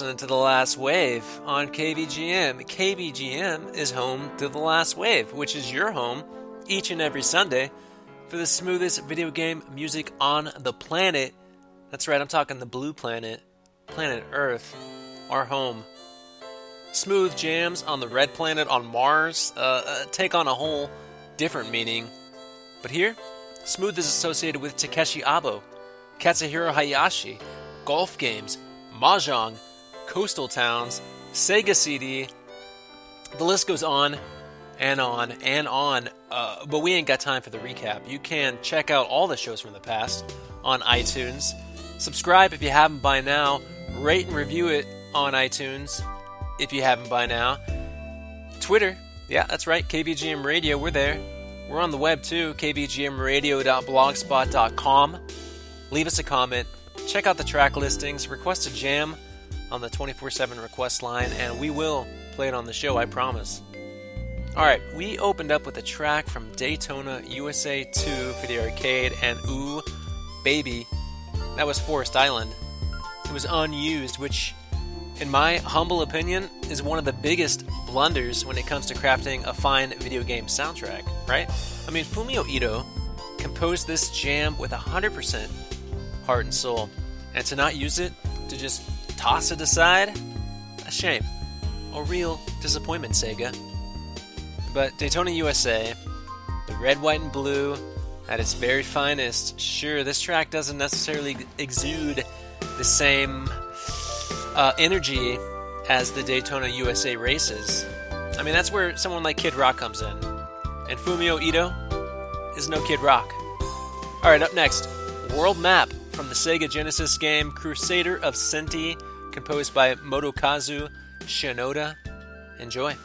Listening to The Last Wave on KVGM. KVGM is home to The Last Wave, which is your home each and every Sunday for the smoothest video game music on the planet. That's right, I'm talking the blue planet, planet Earth, our home. Smooth jams on the red planet on Mars uh, uh, take on a whole different meaning. But here, smooth is associated with Takeshi Abo, Katsuhiro Hayashi, golf games, mahjong, coastal towns, Sega CD. The list goes on and on and on. Uh, but we ain't got time for the recap. You can check out all the shows from the past on iTunes. Subscribe if you haven't by now. Rate and review it on iTunes if you haven't by now. Twitter, yeah, that's right, KVGM Radio, we're there. We're on the web too, kvgmradio.blogspot.com. Leave us a comment, check out the track listings, request a jam on the 24 7 request line, and we will play it on the show, I promise. Alright, we opened up with a track from Daytona USA 2 for the arcade, and ooh, baby, that was Forest Island. It was unused, which, in my humble opinion, is one of the biggest blunders when it comes to crafting a fine video game soundtrack, right? I mean, Fumio Ito composed this jam with 100% heart and soul, and to not use it, to just toss it aside, a shame. A real disappointment, Sega. But Daytona USA, the red, white, and blue, at its very finest, sure, this track doesn't necessarily exude the same uh, energy as the Daytona USA races. I mean, that's where someone like Kid Rock comes in. And Fumio Ito is no Kid Rock. Alright, up next World Map from the Sega Genesis game Crusader of Centy, composed by Motokazu Shinoda. Enjoy.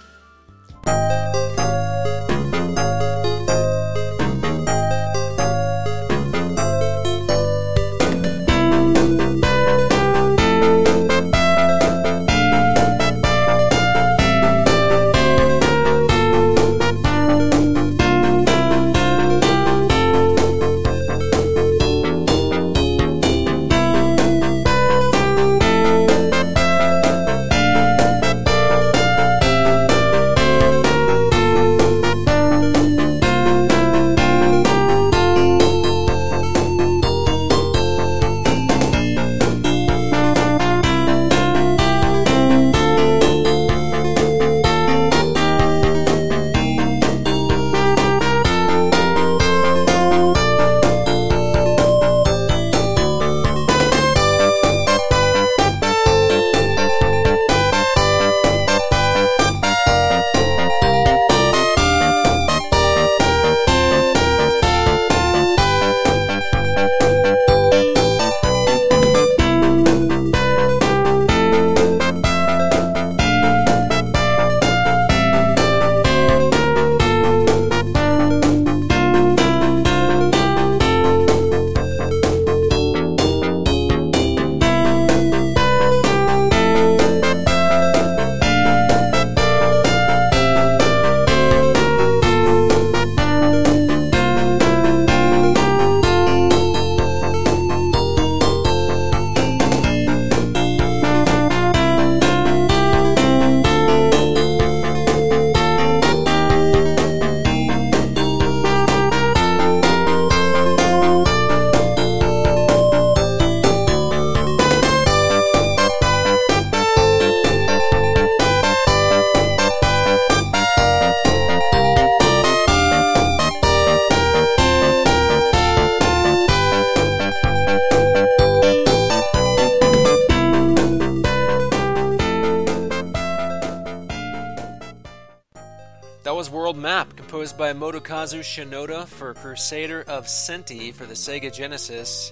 By Motokazu Shinoda for Crusader of Centy for the Sega Genesis.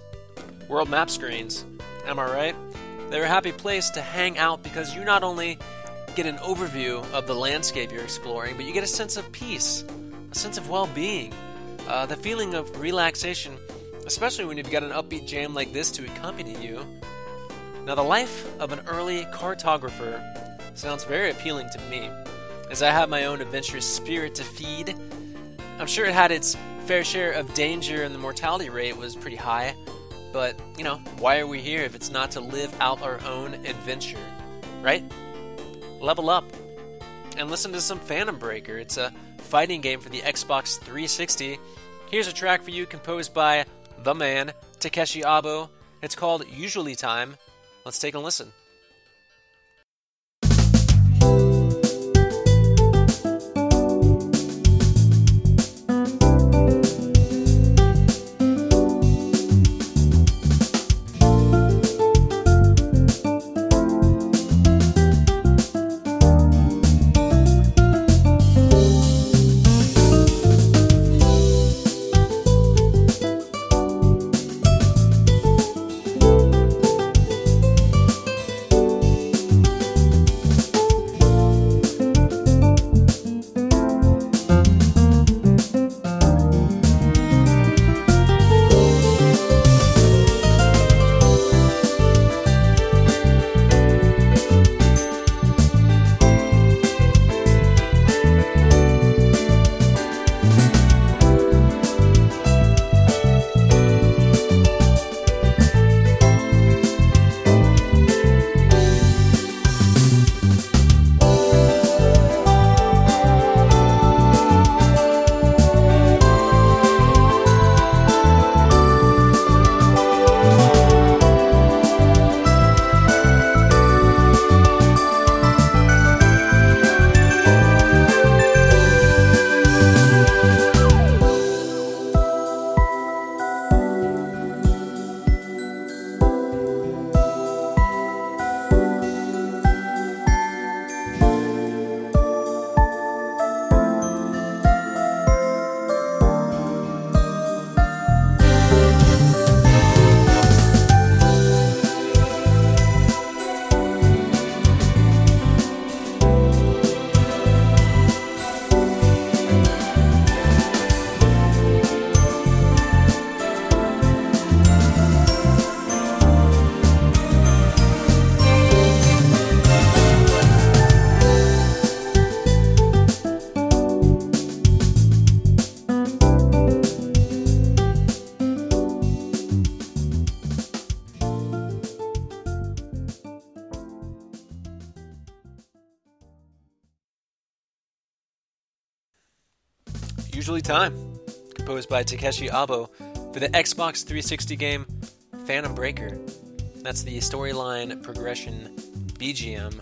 World map screens, am I right? They're a happy place to hang out because you not only get an overview of the landscape you're exploring, but you get a sense of peace, a sense of well being, uh, the feeling of relaxation, especially when you've got an upbeat jam like this to accompany you. Now, the life of an early cartographer sounds very appealing to me as I have my own adventurous spirit to feed. I'm sure it had its fair share of danger and the mortality rate was pretty high. but, you know, why are we here if it's not to live out our own adventure? Right? Level up and listen to some Phantom Breaker. It's a fighting game for the Xbox 360. Here's a track for you composed by the man, Takeshi Abo. It's called Usually Time. Let's take a listen. Time, composed by Takeshi Abo for the Xbox 360 game Phantom Breaker. That's the storyline progression BGM.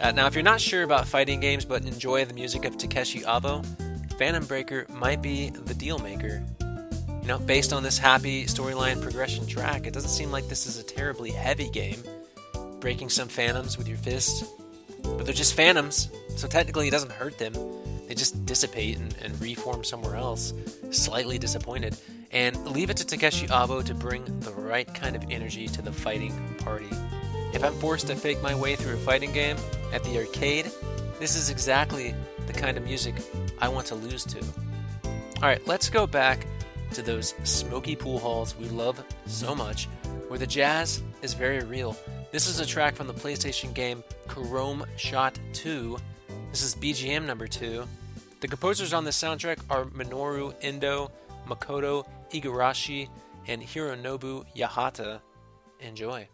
Uh, now, if you're not sure about fighting games but enjoy the music of Takeshi Abo, Phantom Breaker might be the deal maker. You know, based on this happy storyline progression track, it doesn't seem like this is a terribly heavy game. Breaking some phantoms with your fist, but they're just phantoms, so technically it doesn't hurt them they just dissipate and, and reform somewhere else, slightly disappointed, and leave it to Takeshi Abo to bring the right kind of energy to the fighting party. If I'm forced to fake my way through a fighting game at the arcade, this is exactly the kind of music I want to lose to. Alright, let's go back to those smoky pool halls we love so much, where the jazz is very real. This is a track from the PlayStation game Carom Shot 2 this is BGM number two. The composers on this soundtrack are Minoru Endo, Makoto Igarashi, and Hironobu Yahata. Enjoy.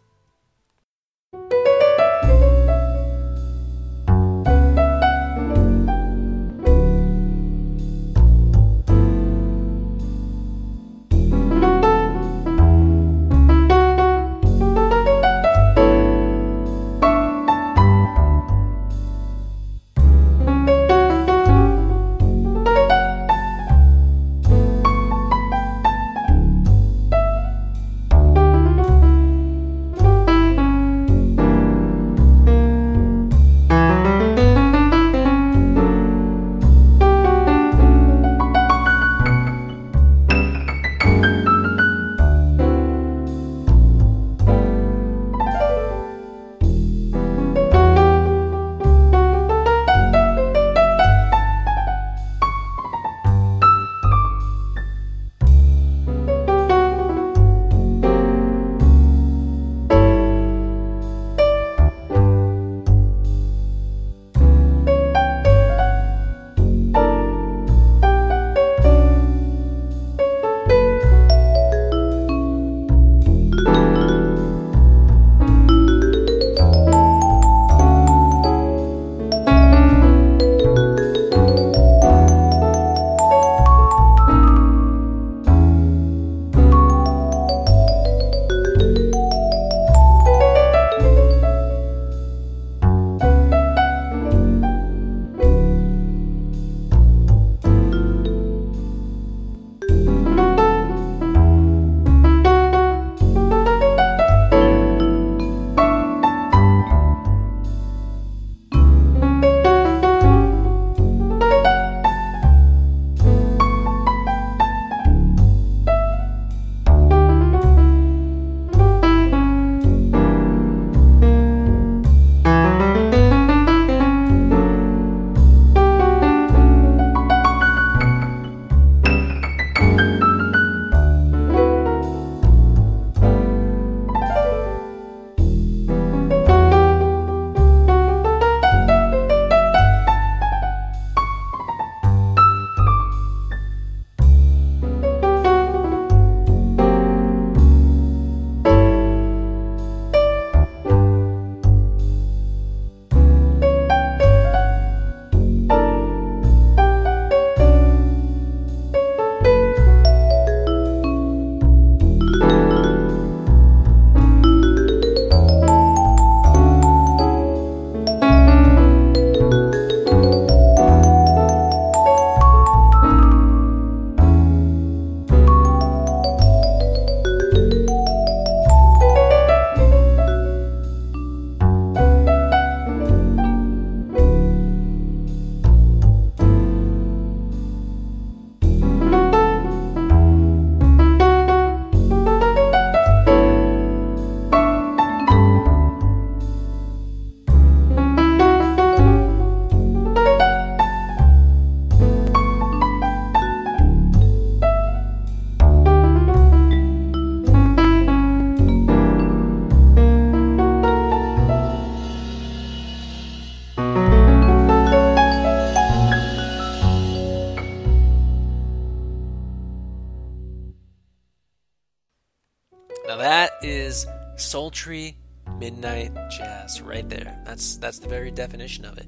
Midnight jazz right there. That's that's the very definition of it.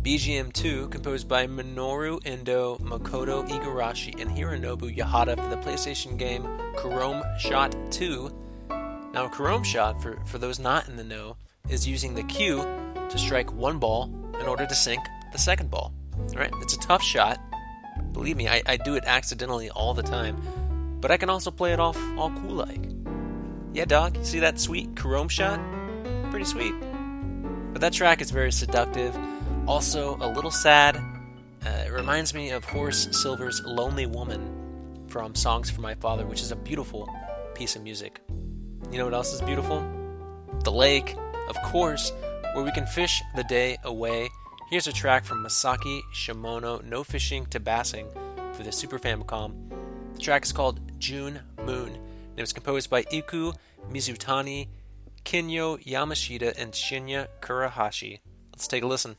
BGM 2, composed by Minoru Endo, Makoto Igarashi, and Hironobu Yahata for the PlayStation game Carom Shot 2. Now, Carom Shot, for, for those not in the know, is using the cue to strike one ball in order to sink the second ball. Alright, it's a tough shot. Believe me, I, I do it accidentally all the time, but I can also play it off all cool like. Yeah, dog, see that sweet Carom Shot? Pretty sweet. But that track is very seductive also, a little sad. Uh, it reminds me of Horace Silver's Lonely Woman from Songs for My Father, which is a beautiful piece of music. You know what else is beautiful? The lake, of course, where we can fish the day away. Here's a track from Masaki Shimono, No Fishing to Bassing, for the Super Famicom. The track is called June Moon, and it was composed by Iku Mizutani, Kinuyo Yamashita, and Shinya Kurahashi. Let's take a listen.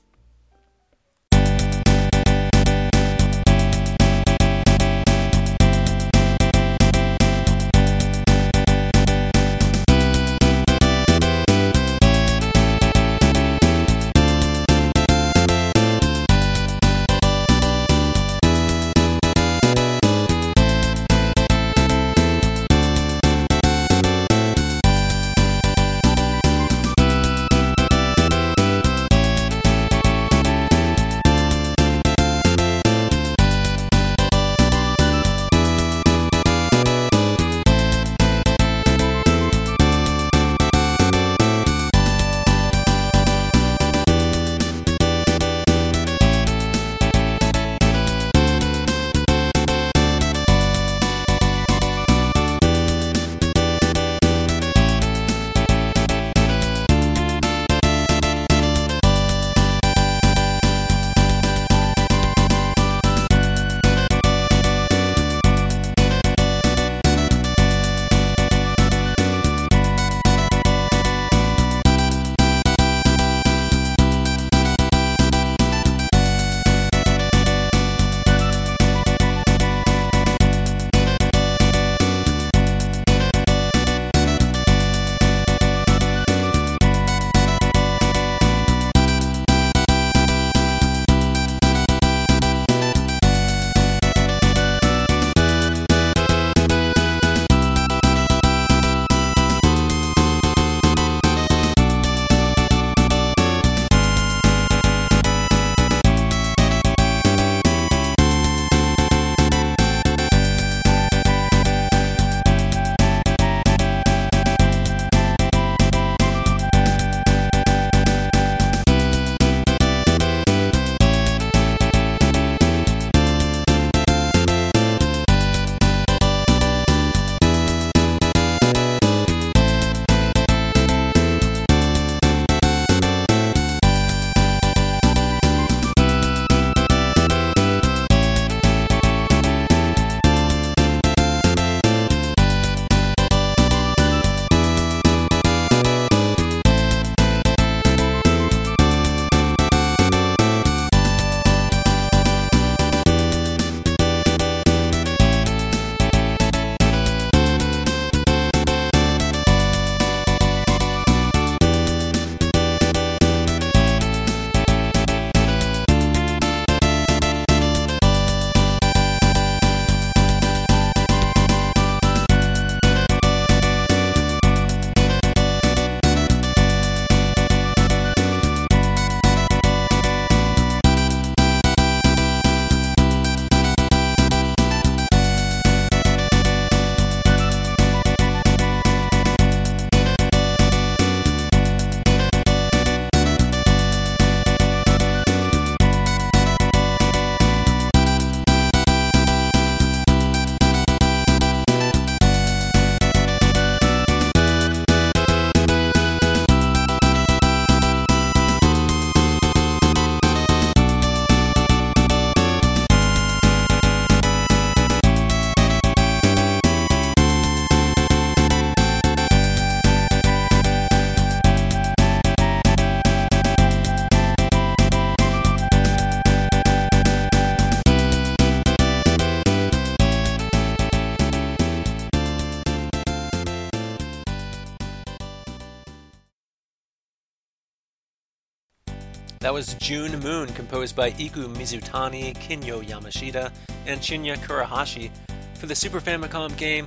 That was June Moon, composed by Iku Mizutani, Kinuyo Yamashita, and Shinya Kurahashi for the Super Famicom game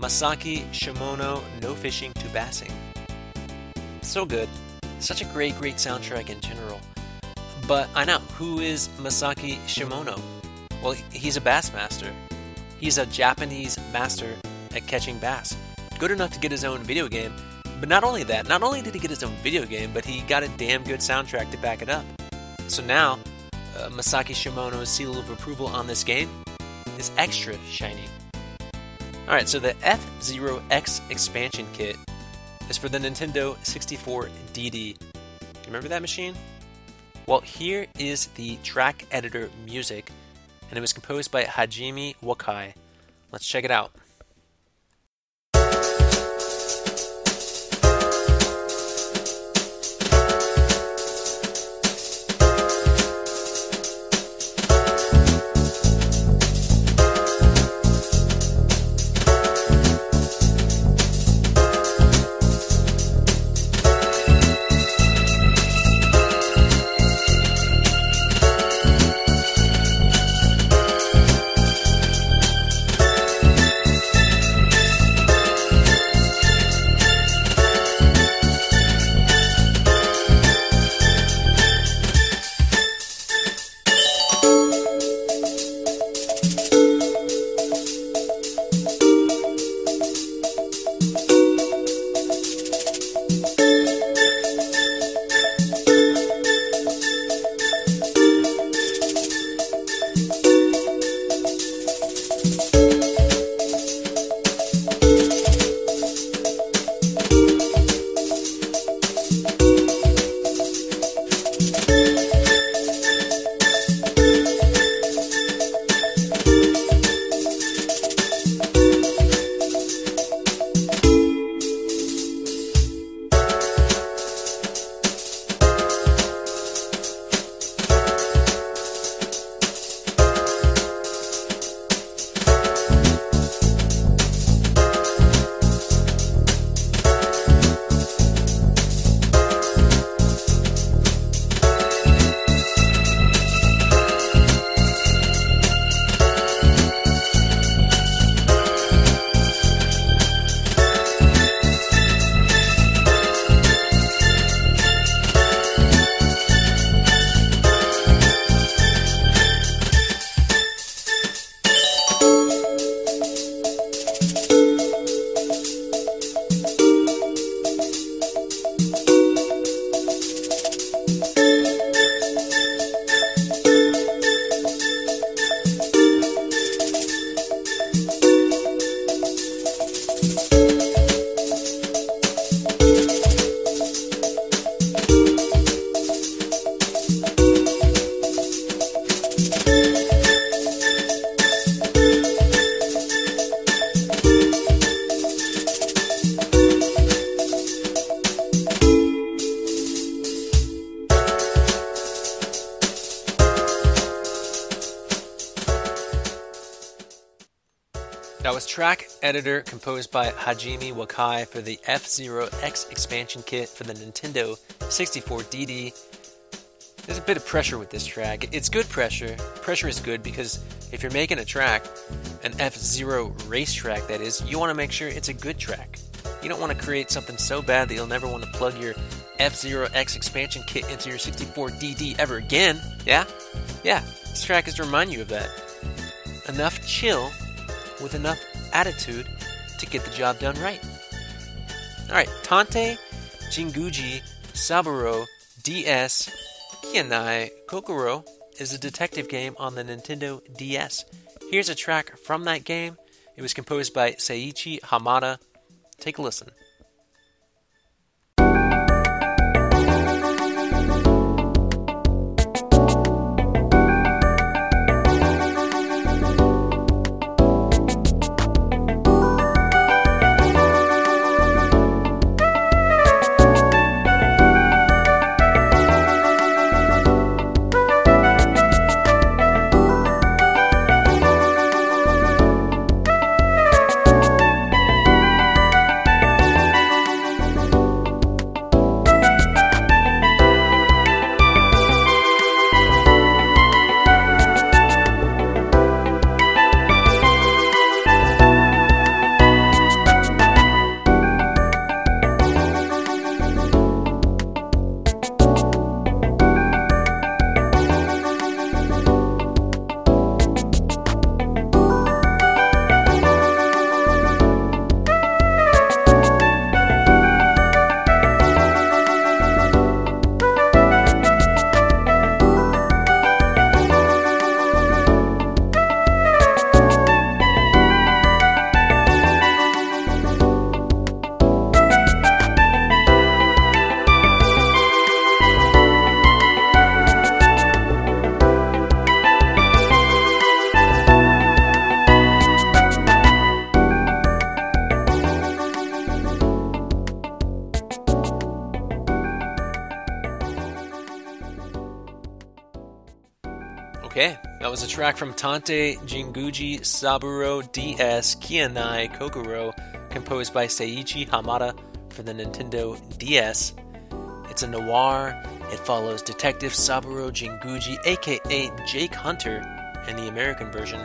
Masaki Shimono No Fishing to Bassing. So good. Such a great, great soundtrack in general. But I know, who is Masaki Shimono? Well, he's a bass master. He's a Japanese master at catching bass. Good enough to get his own video game, but not only that, not only did he get his own video game, but he got a damn good soundtrack to back it up. So now, uh, Masaki Shimono's seal of approval on this game is extra shiny. Alright, so the F Zero X expansion kit is for the Nintendo 64 DD. Remember that machine? Well, here is the track editor music, and it was composed by Hajime Wakai. Let's check it out. That was track editor composed by Hajime Wakai for the F Zero X expansion kit for the Nintendo 64 DD. There's a bit of pressure with this track. It's good pressure. Pressure is good because if you're making a track, an F Zero racetrack that is, you want to make sure it's a good track. You don't want to create something so bad that you'll never want to plug your F Zero X expansion kit into your 64 DD ever again. Yeah? Yeah, this track is to remind you of that. Enough chill with enough attitude to get the job done right. Alright, Tantei Jinguji Saburo DS Kienai Kokoro is a detective game on the Nintendo DS. Here's a track from that game. It was composed by Seiichi Hamada. Take a listen. That was a track from Tantei Jinguji Saburo DS Kienai Kokoro, composed by Seiichi Hamada for the Nintendo DS. It's a noir. It follows Detective Saburo Jinguji, aka Jake Hunter, in the American version.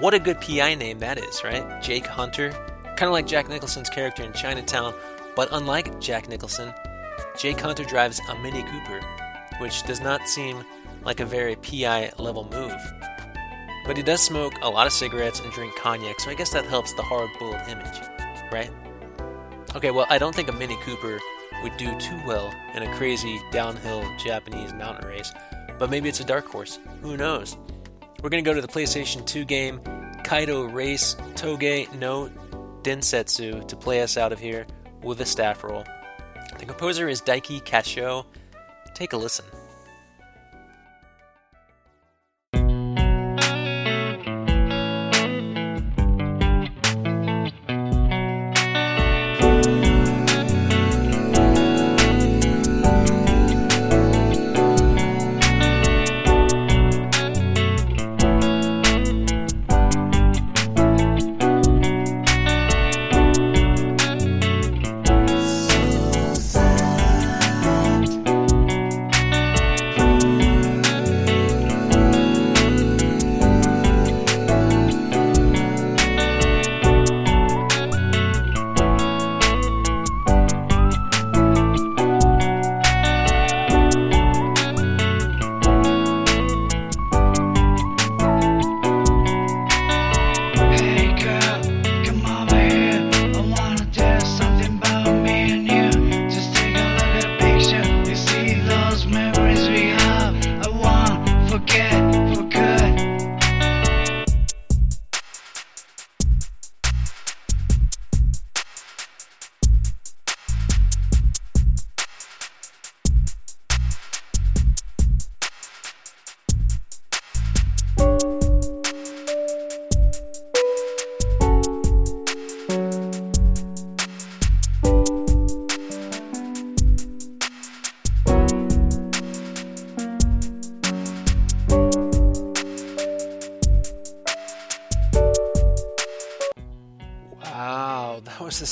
What a good PI name that is, right? Jake Hunter. Kind of like Jack Nicholson's character in Chinatown, but unlike Jack Nicholson, Jake Hunter drives a Mini Cooper, which does not seem like a very PI level move. But he does smoke a lot of cigarettes and drink cognac, so I guess that helps the hard boiled image, right? Okay, well, I don't think a Mini Cooper would do too well in a crazy downhill Japanese mountain race, but maybe it's a dark horse. Who knows? We're going to go to the PlayStation 2 game Kaido Race Toge no Densetsu to play us out of here with a staff roll. The composer is Daiki Kasho. Take a listen.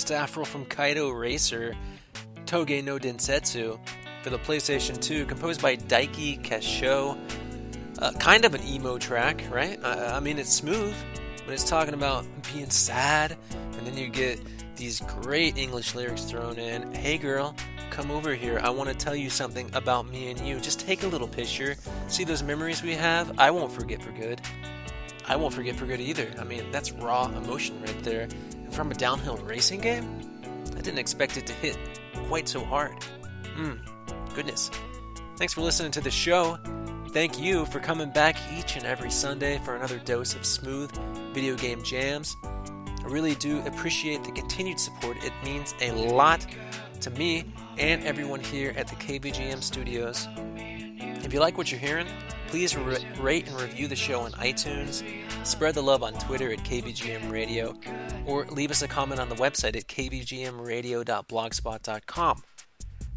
The from Kaido Racer Toge no Densetsu for the PlayStation 2, composed by Daiki Kasho. Uh, kind of an emo track, right? I, I mean, it's smooth, but it's talking about being sad, and then you get these great English lyrics thrown in. Hey, girl, come over here. I want to tell you something about me and you. Just take a little picture. See those memories we have? I won't forget for good. I won't forget for good either. I mean, that's raw emotion right there from a downhill racing game? I didn't expect it to hit quite so hard. Hmm, goodness. Thanks for listening to the show. Thank you for coming back each and every Sunday for another dose of smooth video game jams. I really do appreciate the continued support. It means a lot to me and everyone here at the KVGM studios. If you like what you're hearing, please rate and review the show on iTunes, spread the love on Twitter at KVGM Radio, or leave us a comment on the website at kvgmradio.blogspot.com.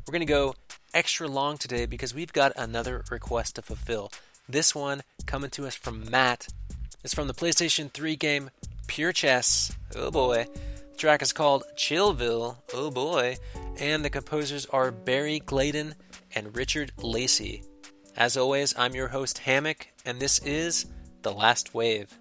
We're going to go extra long today because we've got another request to fulfill. This one coming to us from Matt is from the PlayStation 3 game Pure Chess. Oh boy. The track is called Chillville. Oh boy. And the composers are Barry Gladen and Richard Lacey. As always, I'm your host Hammock, and this is The Last Wave.